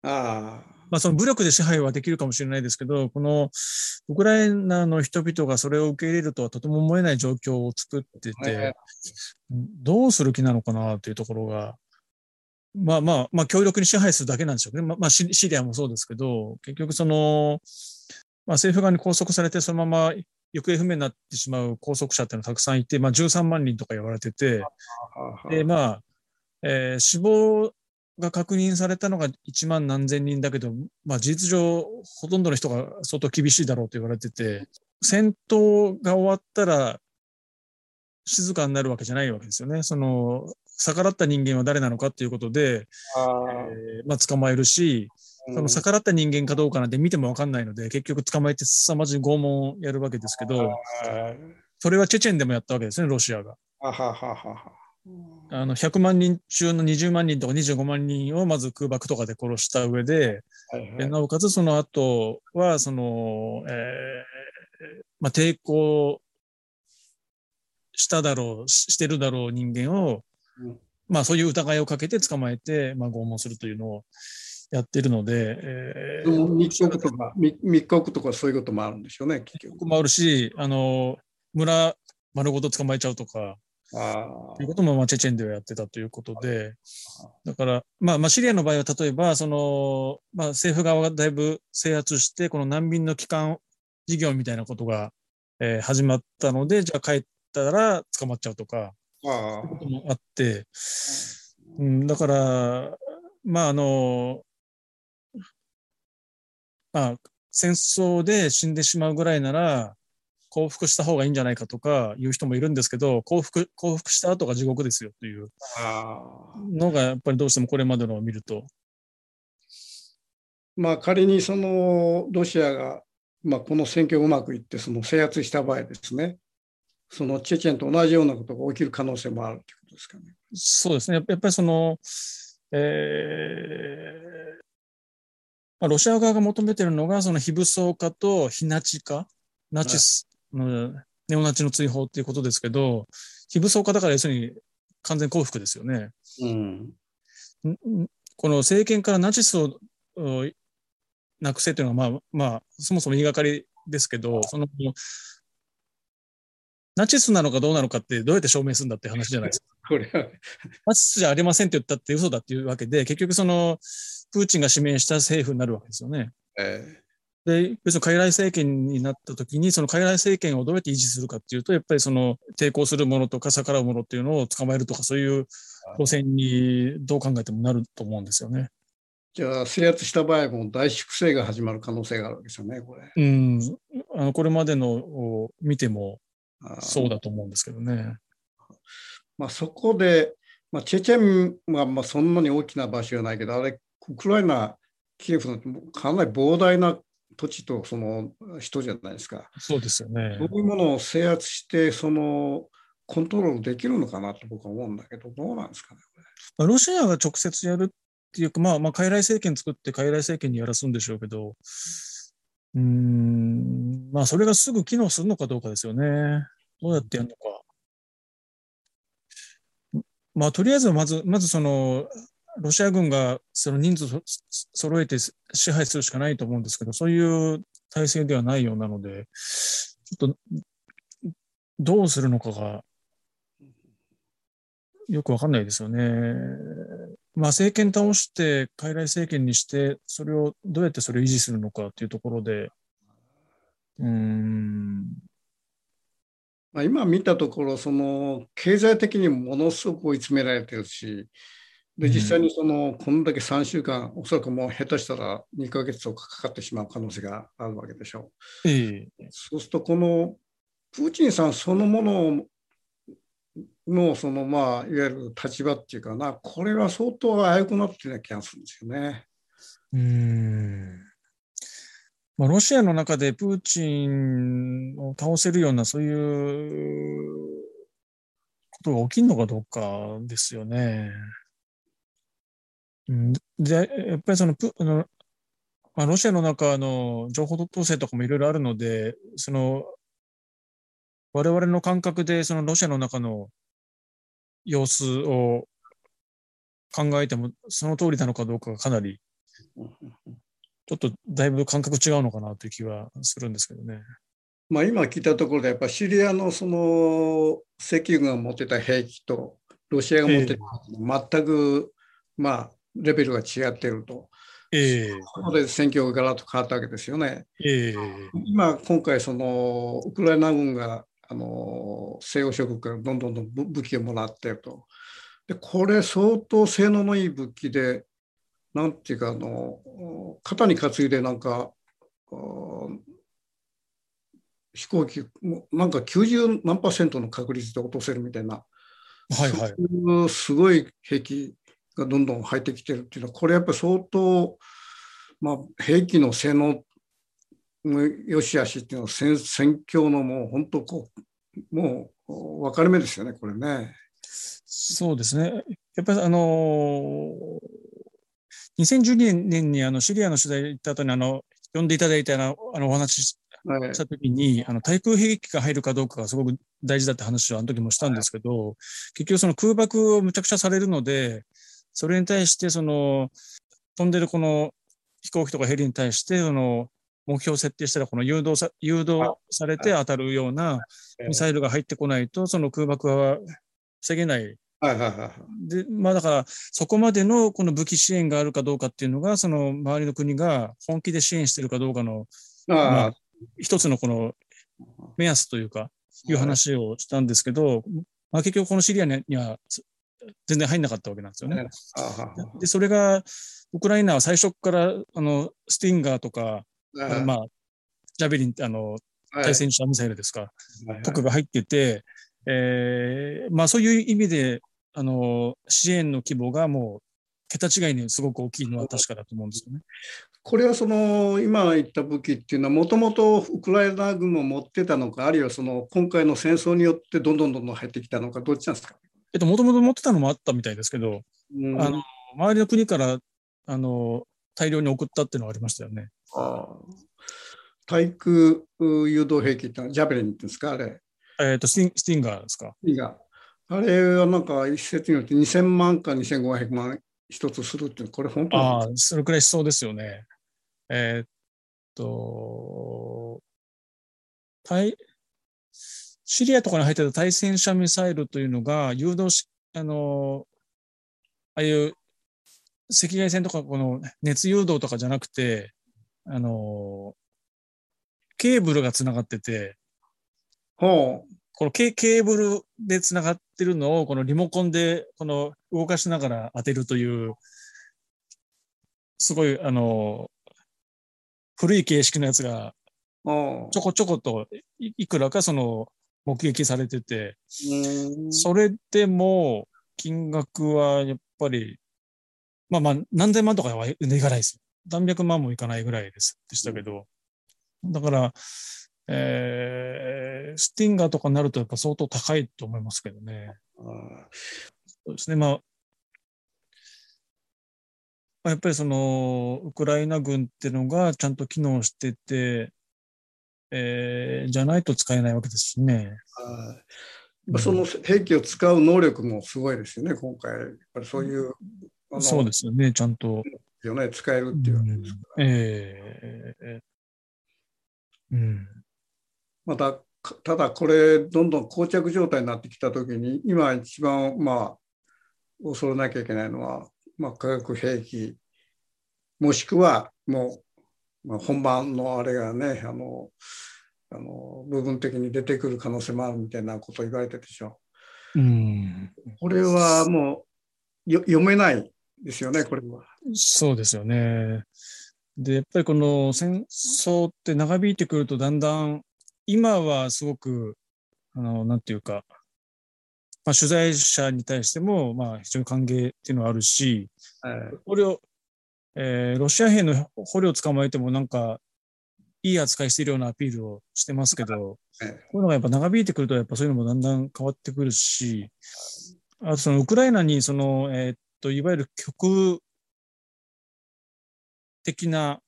あまあその武力で支配はできるかもしれないですけど、このウクライナの人々がそれを受け入れるとはとても思えない状況を作ってあ、て、ねどうする気なのかなというところが、まあまあ、まあ強力に支配するだけなんでしょうね。まあ、まあ、シシリアもそうですけど、結局その、まあ政府側に拘束されてそのまま行方不明になってしまう拘束者っていうのはたくさんいて、まあ、13万人とか言われてて、で、まあ、えー死亡が確認されたのが1万何千人だけど、まあ、事実上、ほとんどの人が相当厳しいだろうと言われてて、戦闘が終わったら、静かになるわけじゃないわけですよね。その、逆らった人間は誰なのかっていうことで、あえーまあ、捕まえるし、その逆らった人間かどうかなんて見てもわかんないので、結局捕まえて凄まじい拷問をやるわけですけど、それはチェチェンでもやったわけですね、ロシアが。はははは。は。あの100万人中の20万人とか25万人をまず空爆とかで殺した上で、はいはい。でなおかつその後は、その、えーまあ、抵抗しただろう、ししてるだろう人間を、うん。まあそういう疑いをかけて捕まえて、まあ、拷問するというのをやってるので、えでもー、密告とか、密密告とかそういうこともあるんでしょうね、結局。もあるし、あの、村丸ごと捕まえちゃうとか、あということも、まあ、チェチェンではやってたということで、だから、まあ、まあ、シリアの場合は、例えば、その、まあ、政府側がだいぶ制圧して、この難民の帰還事業みたいなことが、えー始まったので、じゃあ帰ったら捕まっちゃうとか、あ。ああこともあって、うん、だから、まあ、あの、まあ、戦争で死んでしまうぐらいなら、降伏した方がいいんじゃないかとかいう人もいるんですけど、降伏、降伏した後が地獄ですよという。のが、やっぱりどうしてもこれまでのを見ると。まあ仮にそのロシアが、まあ、この戦況がうまくいってその制圧した場合ですね、そのチェチェンと同じようなことが起きる可能性もあるということですかね。そうですね。やっぱりその、えーまあ、ロシア側が求めているのが、その非武装化と非ナチ化、ナチス、うんネオナチの追放っていうことですけど、非武装化だから要するに完全降伏ですよね。うん。この政権からナチスをうんなくせというのは、まあ、まあ、そもそも言いがかりですけど、その、ナチスなのかどうなのかってどうやって証明するんだって話じゃないですか。これは、ナチスじゃありませんって言ったって嘘だっていうわけで、結局その、プーチンが指名した政府になるわけですよね。えで、別に傀儡政権になった時に、その傀儡政権をどうやって維持するかっていうと、やっぱりその抵抗するものとか逆らうものっていうのを捕まえるとか、そういう路線にどう考えてもなると思うんですよね。じゃあ制圧した場合も大粛清が始まる可能性があるわけですよね、これ。うん。あの、これまでのを見てもそうだと思うんですけどね。まあ、そこで、まあ、チェチェンはまあそんなに大きな場所じゃないけど、あれ、ウクライナ、キエフなんてかなり膨大な土地とその人じゃないですか。そうですよねそう。いうものを制圧して、そのコントロールできるのかなと僕は思うんだけど、どうなんですかね、ロシアが直接やるっていうか、まあ、まあ、傀儡政権作って傀儡政権にやらすんでしょうけど、うん、まあ、それがすぐ機能するのかどうかですよね。どうやってやるのか。まあ、とりあえず、まず、まずその、ロシア軍がその人数そ揃えて支配するしかないと思うんですけど、そういう体制ではないようなので、ちょっと、どうするのかが、よくわかんないですよね。まあ、政権倒して、傀儡政権にして、それを、どうやってそれを維持するのかっていうところで、うーん、まあ、今見たところ、その経済的にものすごく追い詰められてるし、で実際にそのこんだけ3週間、おそらくもう下手したら2ヶ月とかかかってしまう可能性があるわけでしょう。ええ。そうすると、このプーチンさんそのものの、そのまあ、いわゆる立場っていうかな、これは相当危うくなってな気がするんですよね。うん。まあ、ロシアの中でプーチンを倒せるような、そういうことが起きるのかどうかですよね。で、やっぱりそのプ、あの、まあ、ロシアの中の情報統制とかもいろいろあるので、その、我々の感覚でそのロシアの中の様子を考えても、その通りなのかどうかがかなりちょっとだいぶ感覚違うのかなという気はするんですけどね。まあ、今聞いたところで、やっぱシリアのその石油軍が持ってた兵器とロシアが持ってた、全く、まあ、レベルが違っていると。ええここで戦況がガラッと変わったわけですよね。ええ今、今回、そのウクライナ軍があの西欧諸国からどんどんどん武武器をもらっていると。で、これ、相当性能のいい武器で、なんていうか、あの肩に担いで、なんか、飛行機、もうなんか90何パーセントの確率で落とせるみたいな、はいはい。そういうすごい兵器がどんどん入ってきてるっていうのは、これやっぱり相当、まあ、兵器の性能の良し悪しっていうのは戦戦況のもう本当こう、もう分かれ目ですよね、これね。そうですね。やっぱりあのー、2012年にあのシリアの取材行った後にあの、呼んでいただいたあのお話しはいしたときに、あの対空兵器が入るかどうかがすごく大事だって話をあの時もしたんですけど、結局その空爆をむちゃくちゃされるので、それに対してその飛んでるこの飛行機とかヘリに対してその目標を設定したらこの誘導さ誘導されて当たるようなミサイルが入ってこないとその空爆は防げない。はいはいはい。で、まあだからそこまでのこの武器支援があるかどうかっていうのがその周りの国が本気で支援してるかどうかのああ、一つのこの目安というか、い。う話をしたんですけど、まあ、結局このシリアには全然入んなかったわけなんですよね。で、それが、ウクライナは最初から、あの、スティンガーとか、あのまあ、ジャベリンって、あの、対戦車ミサイルですか、とかが入ってて、えーまあそういう意味で、あの、支援の規模がもう、桁違いにすごく大きいのは確かだと思うんですよね。これはその今言った武器っていうのはもともとウクライナ軍も持ってたのかあるいはその今回の戦争によってどんどんどんどん入ってきたのかどっちなんですか、えっと、もともと持ってたのもあったみたいですけど、うん。あの、周りの国から、あの、大量に送ったっていうのはありましたよね。ああ対空誘導兵器ってのはジャベリンっていうんですかあれ。えっ、とスティン、スティンガーですか？いいがあれはなんか一説によって2000万か2500万一つするっていうこれ本当ああ、それくらいしそうですよね。えーっと、対、シリアとかに入ってた対戦車ミサイルというのが、誘導し、あの、ああいう赤外線とか、この熱誘導とかじゃなくて、あの、ケーブルがつながってて、ほこのケケーブルでつながってるのを、このリモコンで、この動かしながら当てるという、すごい、あの、古い形式のやつがちょこちょこといいくらかその目撃されてて、うん。それでも金額はやっぱり、まあまあ何千万とかはいかないです。何百万もいかないぐらいですでしたけど、だから、えー、スティンガーとかになるとやっぱ相当高いと思いますけどね。あそうですね。まあ、まあやっぱりその、ウクライナ軍っていうのがちゃんと機能してて、えー、じゃないと使えないわけですしね。あまあその兵器を使う能力もすごいですよね、今回。やっぱりそういう、そうですよね、ちゃんと。よね、使えるっていうわけですから。ええうん。また、かただこれ、どんどん膠着状態になってきたときに、今一番、まあ、恐れなきゃいけないのは、まあ、化学兵器、もしくはもう、まあ、本番のあれがね、あの、あの部分的に出てくる可能性もあるみたいなことを言われてるでしょ。うん。これはもうよ読めないですよね、これは。そうですよね。で、やっぱりこの戦争って長引いてくるとだんだん、今はすごく、あの、なんていうか、まあ、取材者に対しても、まあ、非常に歓迎っていうのはあるし、はい捕虜、えーロシア兵の捕虜を捕まえてもなんか、いい扱いしているようなアピールをしてますけど、えこういうのがやっぱ長引いてくると、やっぱそういうのもだんだん変わってくるし、あとそのウクライナにその、えーっと、いわゆる極的な、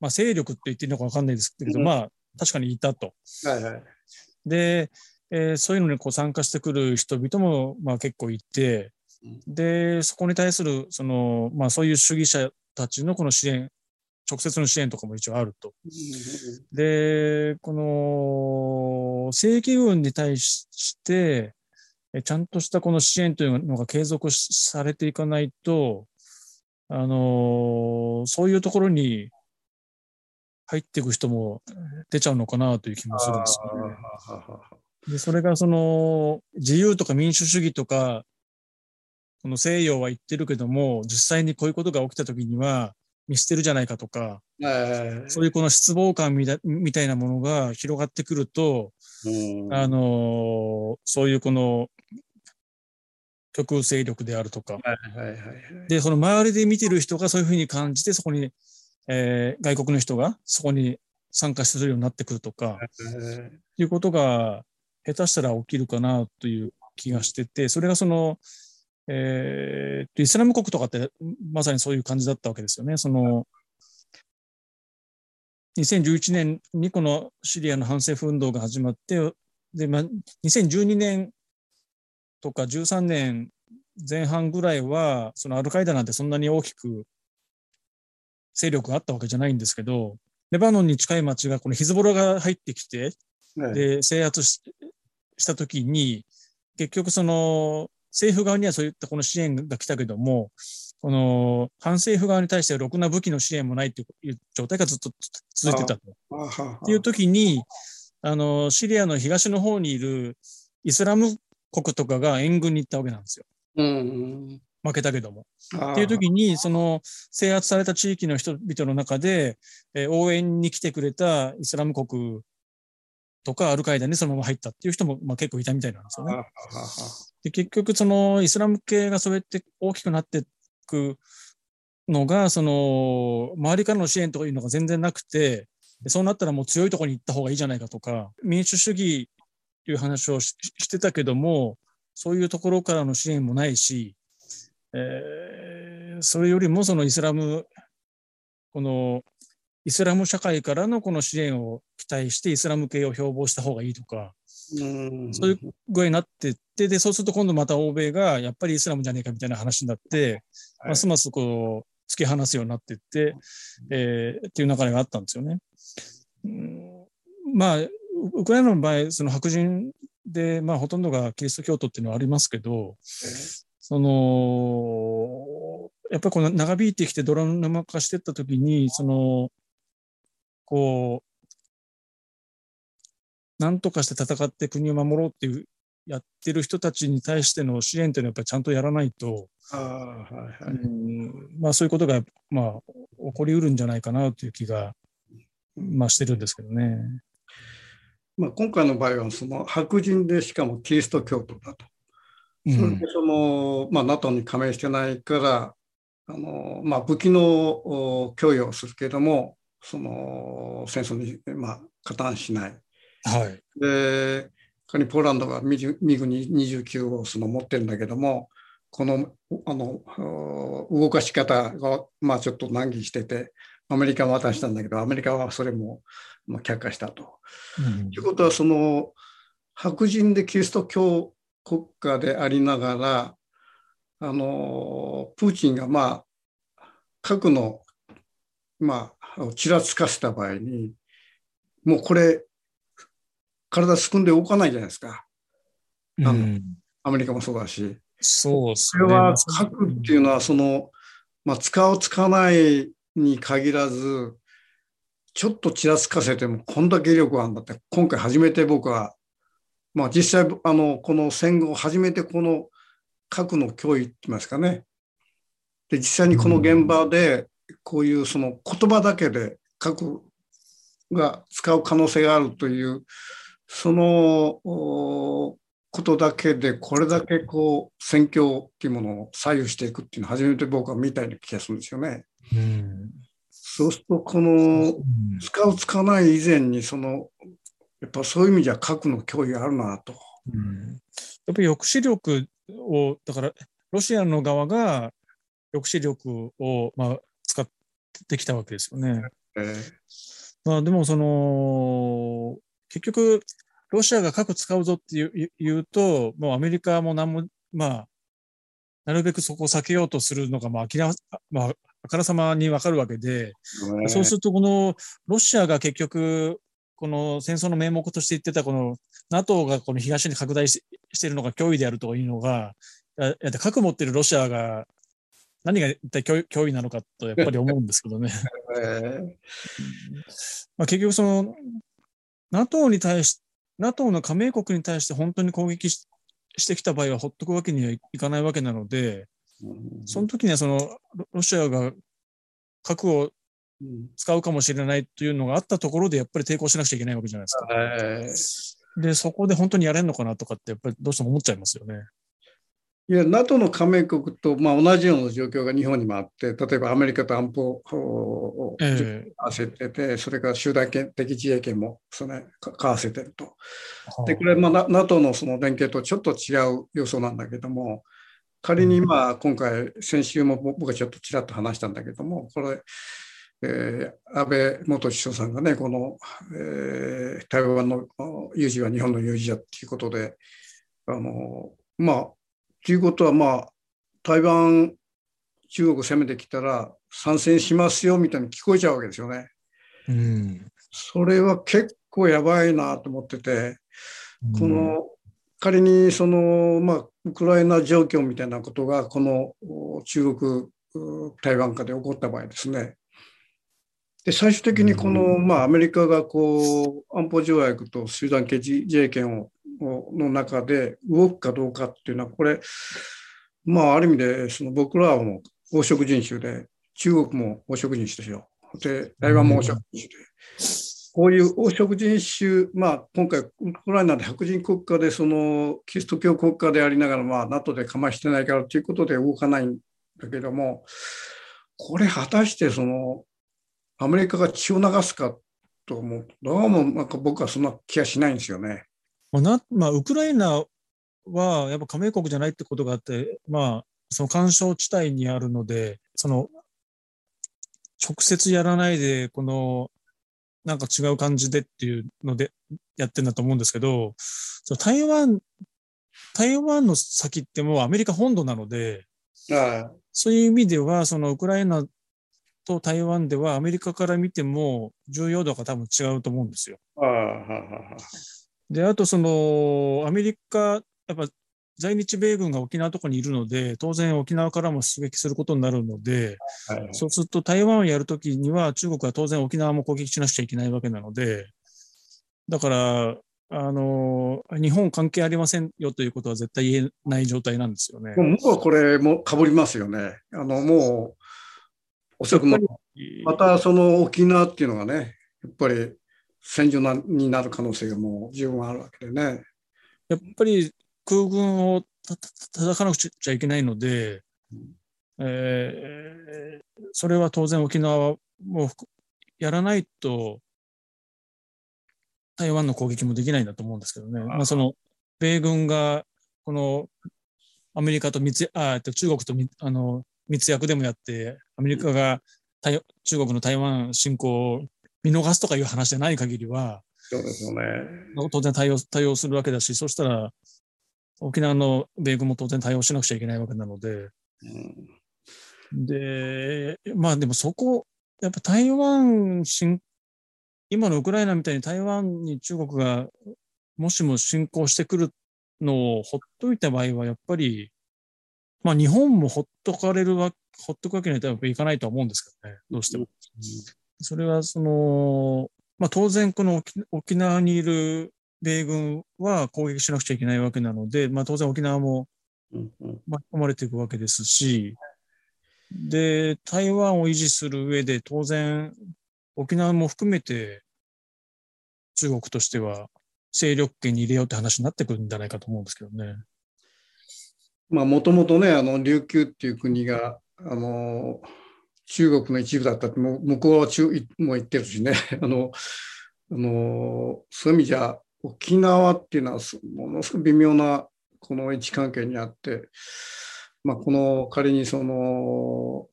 まあ勢力って言っていいのかわかんないですけど、うんまあ確かにいたと。はいはいで、えーそういうのにこう参加してくる人々もまあ結構いてうん、で、そこに対する、その、まあそういう主義者たちのこの支援、直接の支援とかも一応あると。で、この正規軍に対して、えちゃんとしたこの支援というのが継続しされていかないと、あのーそういうところに入っていく人も出ちゃうのかなという気もするんですよね。で、それがその自由とか民主主義とか、この西洋は言ってるけども、実際にこういうことが起きた時には見捨てるじゃないかとか、えそういうこの失望感みたいなものが広がってくると、うんあのーそういうこの極右勢力であるとか。で、その周りで見てる人がそういうふうに感じて、そこに、えー外国の人がそこに参加するようになってくるとか、えいうことが下手したら起きるかなという気がしてて、それがその、えーイスラム国とかってまさにそういう感じだったわけですよね。その、2011年にこのシリアの反政府運動が始まって、で、まあ、2012年とか13年前半ぐらいは、そのアルカイダなんてそんなに大きく勢力があったわけじゃないんですけど、レバノンに近い町がこのヒズボラが入ってきて、えで、制圧ししたときに、結局その、政府側にはそういったこの支援が来たけども、この反政府側に対してろくな武器の支援もないという状態がずっと続いてたと。っていう時に、あの、シリアの東の方にいるイスラム国とかが援軍に行ったわけなんですよ。うん負けたけども。うん。っていう時に、その制圧された地域の人々の中で、えー応援に来てくれたイスラム国とかアルカイダにそのまま入ったっていう人も、まあ、結構いたみたいなんですよね。で結局、そのイスラム系がそうやって大きくなっていくのが、その周りからの支援というのが全然なくて、そうなったらもう強いところに行った方がいいじゃないかとか、民主主義という話をししてたけども、そういうところからの支援もないし、えーそれよりもそのイスラム、このイスラム社会からのこの支援を期待してイスラム系を標榜した方がいいとか、うん。そういう具合になってって、で、そうすると今度また欧米がやっぱりイスラムじゃねえかみたいな話になって、はい。ますますこう、突き放すようになっていって、えーっていう流れがあったんですよね。うん。まあ、ウウクライナの場合、その白人で、まあ、ほとんどがキリスト教徒っていうのはありますけど、その、やっぱりこの長引いてきて泥沼化していったときに、その、こう、なんとかして戦って国を守ろうっていう、やってる人たちに対しての支援っていうのはやっぱりちゃんとやらないと、ああはいはい。うんまあそういうことが、まあ、起こりうるんじゃないかなという気が、まあしてるんですけどね。まあ、今回の場合はその白人でしかもキリスト教徒だと。うんそれで。その、まあ、NATO に加盟してないからあの、まあ、武器のお供与をするけれどもその戦争に、まあ、加担しない。はい。で仮にポーランドがミグミグ29をその持ってるんだけどもこのあのお動かし方が、まあ、ちょっと難儀しててアメリカは渡したんだけどアメリカはそれも、まあ、却下したと。うんということはその白人でキリスト教国家でありながらあのプーチンがまあ核のまあちらつかせた場合にもうこれ体すくんで動かないじゃないですか。あのうん。アメリカもそうだし。そうですね。それは核っていうのはその、まあ、使う使わないに限らずちょっとちらつかせてもこんだけ威力があるんだって今回初めて僕は、まあ、実際あのこの戦後初めてこの核の脅威って言いますかね。で実際にこの現場でこういうその言葉だけで核が使う可能性があるというそのおことだけでこれだけこう戦況っていうものを左右していくっていうのを初めて僕は見たような気がするんですよね。うんそうするとこの使う使わない以前にそのやっぱそういう意味じゃ核の脅威があるなと。うんやっぱり抑止力を、だから、ロシアの側が抑止力を、まあ、使ってきたわけですよね。えーまあ、でも、その、結局、ロシアが核使うぞっていう言うと、もうアメリカも何も、まあ、なるべくそこを避けようとするのが、まあ、明らまあ、あからさまにわかるわけで、そうすると、このロシアが結局、この戦争の名目として言ってた、この NATO がこの東に拡大ししているのが脅威であるというのが、核持ってるロシアが何が一体脅脅威なのかとやっぱり思うんですけどね。え <laughs> ーまあ、結局その NATO に対し NATO の加盟国に対して本当に攻撃ししてきた場合はほっとくわけにはいかないわけなので、その時にはそのロロシアが核をうん使うかもしれないというのがあったところでやっぱり抵抗しなくちゃいけないわけじゃないですか。えーで、そこで本当にやれるのかなとかってやっぱりどうしても思っちゃいますよね。いや、NATO の加盟国と、まあ、同じような状況が日本にもあって、例えばアメリカと安保をええ。合わせてて、それから集団的自衛権もそれか交わせてると。で、これ、まあ、な NATO のその連携とちょっと違う要素なんだけども、仮にまあ今回、先週も僕はちょっとちらっと話したんだけども、これ、えー安倍元首相さんがね、この、えー台湾の有事は日本の有事だっていうことで、あのまあ、ということは、まあ、台湾、中国攻めてきたら参戦しますよみたいに聞こえちゃうわけですよね。うん。それは結構やばいなと思ってて、この仮にその、まあ、ウクライナ状況みたいなことがこのお中国う台湾下で起こった場合ですねで最終的にこの、まあ、アメリカがこう安保条約と集団的自衛権ををの中で動くかどうかっていうのはこれまあある意味でその僕らはもう黄色人種で中国も黄色人種ですよで台湾も黄色人種で。こういう黄色人種、まあ、今回、ウクライナで白人国家で、そのキリスト教国家でありながら、まあ、NATO でかましてないからということで動かないんだけども、これ、果たしてそのアメリカが血を流すかと思うと、どうもなんか僕はそんな気がしないんですよね。まあなまあ、ウクライナはやっぱ加盟国じゃないってことがあって、まあ、その干渉地帯にあるので、その直接やらないで、このなんか違う感じでっていうのでやってるんだと思うんですけど、その台湾、台湾の先ってもうアメリカ本土なので、あそういう意味では、そのウクライナと台湾ではアメリカから見ても重要度が多分違うと思うんですよ。あ、ああ、はあはで、あとその、アメリカ、やっぱ在日米軍が沖縄とかにいるので、当然沖縄からも出撃することになるので、あはいそうすると台湾をやるときには中国は当然沖縄も攻撃しなくちゃいけないわけなので、だから、あの、日本関係ありませんよということは絶対言えない状態なんですよね。もうこれもかぶりますよね。あのもうおそらくもまたその沖縄っていうのがね、やっぱり戦場なになる可能性がもう十分あるわけでね。やっぱり空軍をたた叩かなくちゃいけないので、えーそれは当然沖縄はもやらないと台湾の攻撃もできないんだと思うんですけどね。まあ、その米軍がこのアメリカと密あえっと中国とみあの密約でもやってアメリカが台中国の台湾侵攻を見逃すとかいう話じゃない限りは、そうですよね。当然対応対応するわけだし、そしたら沖縄の米軍も当然対応しなくちゃいけないわけなので、うんで、まあでもそこ、やっぱ台湾侵、今のウクライナみたいに台湾に中国がもしも侵攻してくるのをほっといた場合は、やっぱり、まあ日本もほっとかれるわ、ほっとくわけにはいかないとは思うんですけどね、どうしても。それはその、まあ当然この沖沖縄にいる米軍は攻撃しなくちゃいけないわけなので、まあ当然沖縄も巻き込まれていくわけですし、で、台湾を維持する上で当然沖縄も含めて中国としては勢力圏に入れようって話になってくるんじゃないかと思うんですけどね。まあもともとね、あの琉球っていう国が、あの中国の一部だったって、もう向こうは中も言ってるしね、<laughs> あの、あのそういう意味じゃ、沖縄っていうのはすものすごく微妙なこの位置関係にあって、まあ、この仮にその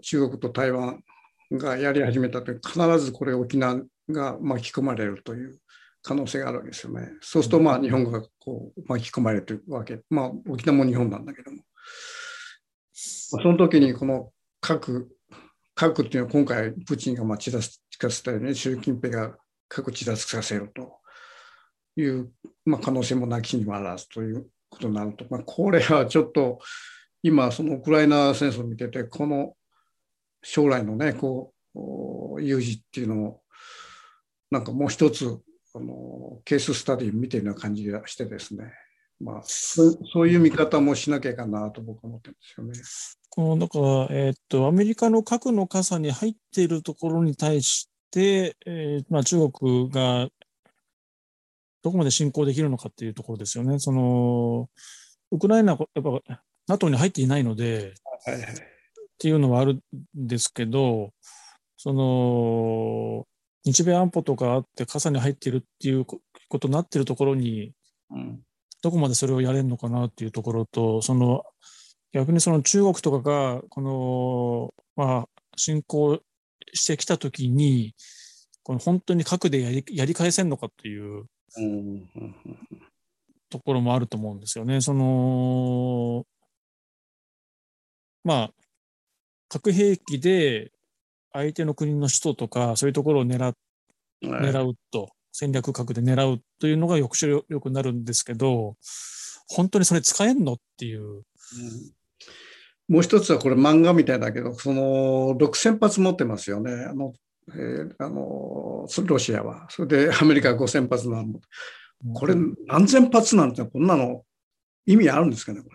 中国と台湾がやり始めたと必ずこれ沖縄が巻き込まれるという可能性があるわけですよね。そうするとまあ日本がこう巻き込まれてるわけ。まあ沖縄も日本なんだけども。まあその時にこの核、核っていうのは今回プーチンがまあちらつかせたように習近平が核ちらつかせると。いう、まあ、可能性もなきにもあらずということになると、まあ、これはちょっと今そのウクライナ戦争を見ててこの将来のねこう有事っていうのをなんかもう一つあのケーススタディ見てるような感じがしてですね。まあそういう見方もしなきゃいかなと僕は思ってるんですよね。このだから、えー、っとアメリカの核の傘に入っているところに対して、えーまあ、中国がどこまで侵攻できるのかっていうところですよね。そのウクライナはやっぱ NATO に入っていないので、はいはい、っていうのはあるんですけど、その日米安保とかあって傘に入っているっていうことになっているところに、うん、どこまでそれをやれるのかなっていうところと、その逆にその中国とかが、この、まあ、侵攻してきたときに、この本当に核でやりやり返せんのかっていうところもあると思うんですよね。その、まあ、核兵器で相手の国の首都とか、そういうところを狙狙うと、戦略核で狙うというのが抑止力になるんですけど、本当にそれ使えんのっていう。うんもう一つはこれ漫画みたいだけど、その6000発持ってますよね。あの、えー、あのロシアは。それでアメリカは5000発なの。これ何千発なんてこんなの意味あるんですかね、こ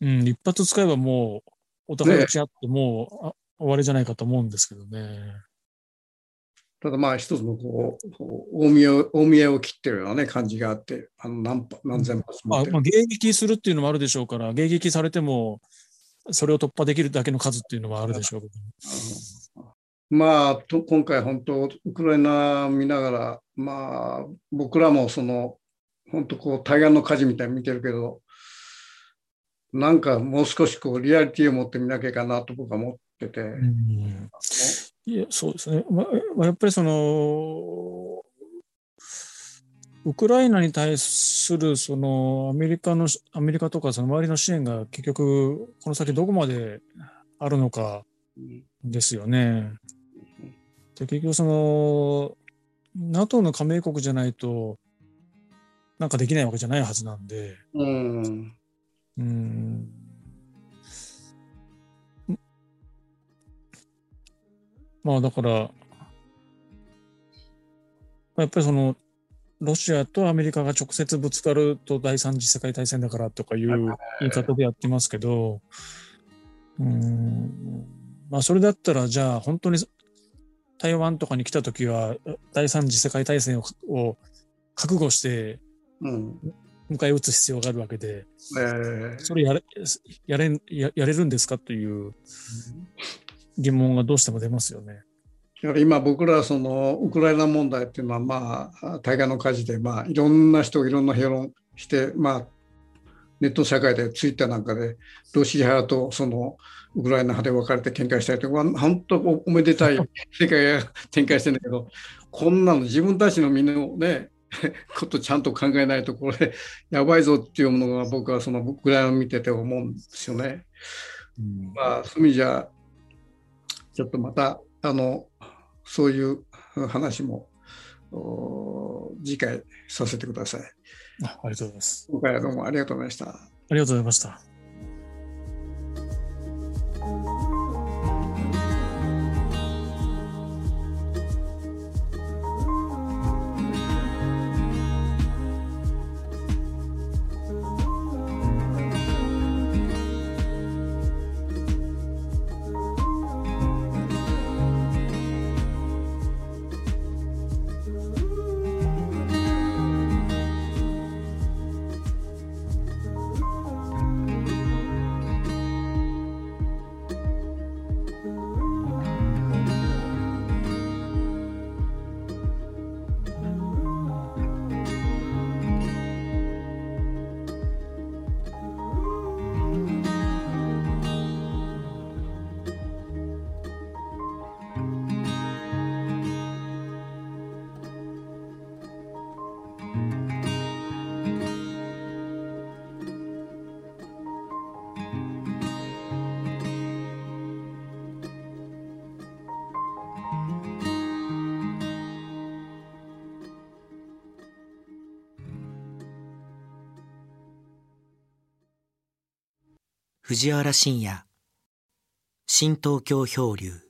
れ。うん、一発使えばもうお互い打ち合ってもう、終わりじゃないかと思うんですけどね。ただまあ一つのこう大見え大見えを切ってるような、ね、感じがあってあの何何千発も、まあ、まあ、迎撃するっていうのもあるでしょうから迎撃されてもそれを突破できるだけの数っていうのはあるでしょう。まあ、と今回本当、ウクライナ見ながら、まあ、僕らもその、本当こう、対岸の火事みたいに見てるけど、なんかもう少しこう、リアリティを持ってみなきゃいかなと僕は思ってて。うん、いや、そうですね。まあ、やっぱりその、ウクライナに対するそのアメリカのアメリカとかその周りの支援が結局この先どこまであるのかですよね。で結局その NATO の加盟国じゃないとなんかできないわけじゃないはずなんで。うん。うんまあだからやっぱりそのロシアとアメリカが直接ぶつかると第三次世界大戦だからとかいう言い方でやってますけど、うん、まあそれだったらじゃあ本当に台湾とかに来た時は第三次世界大戦をを覚悟して迎え撃つ必要があるわけで、うん、それやれやれややれるんですかという疑問がどうしても出ますよね。今僕らそのウクライナ問題っていうのはまあ大河の火事でまあいろんな人いろんな評論してまあネット社会でツイッターなんかでロシア派とそのウクライナ派で分かれて喧嘩したりとか本当おめでたい <laughs> 世界が展開してるんだけどこんなの自分たちの身のねことちゃんと考えないとこれやばいぞっていうものが僕はそのウクライナを見てて思うんですよね。うん、まあそういう意味じゃちょっとまたあのそういう話も次回させてください。あありがとうございます。今回はどうもありがとうございました。ありがとうございました。藤原信也。新東京漂流。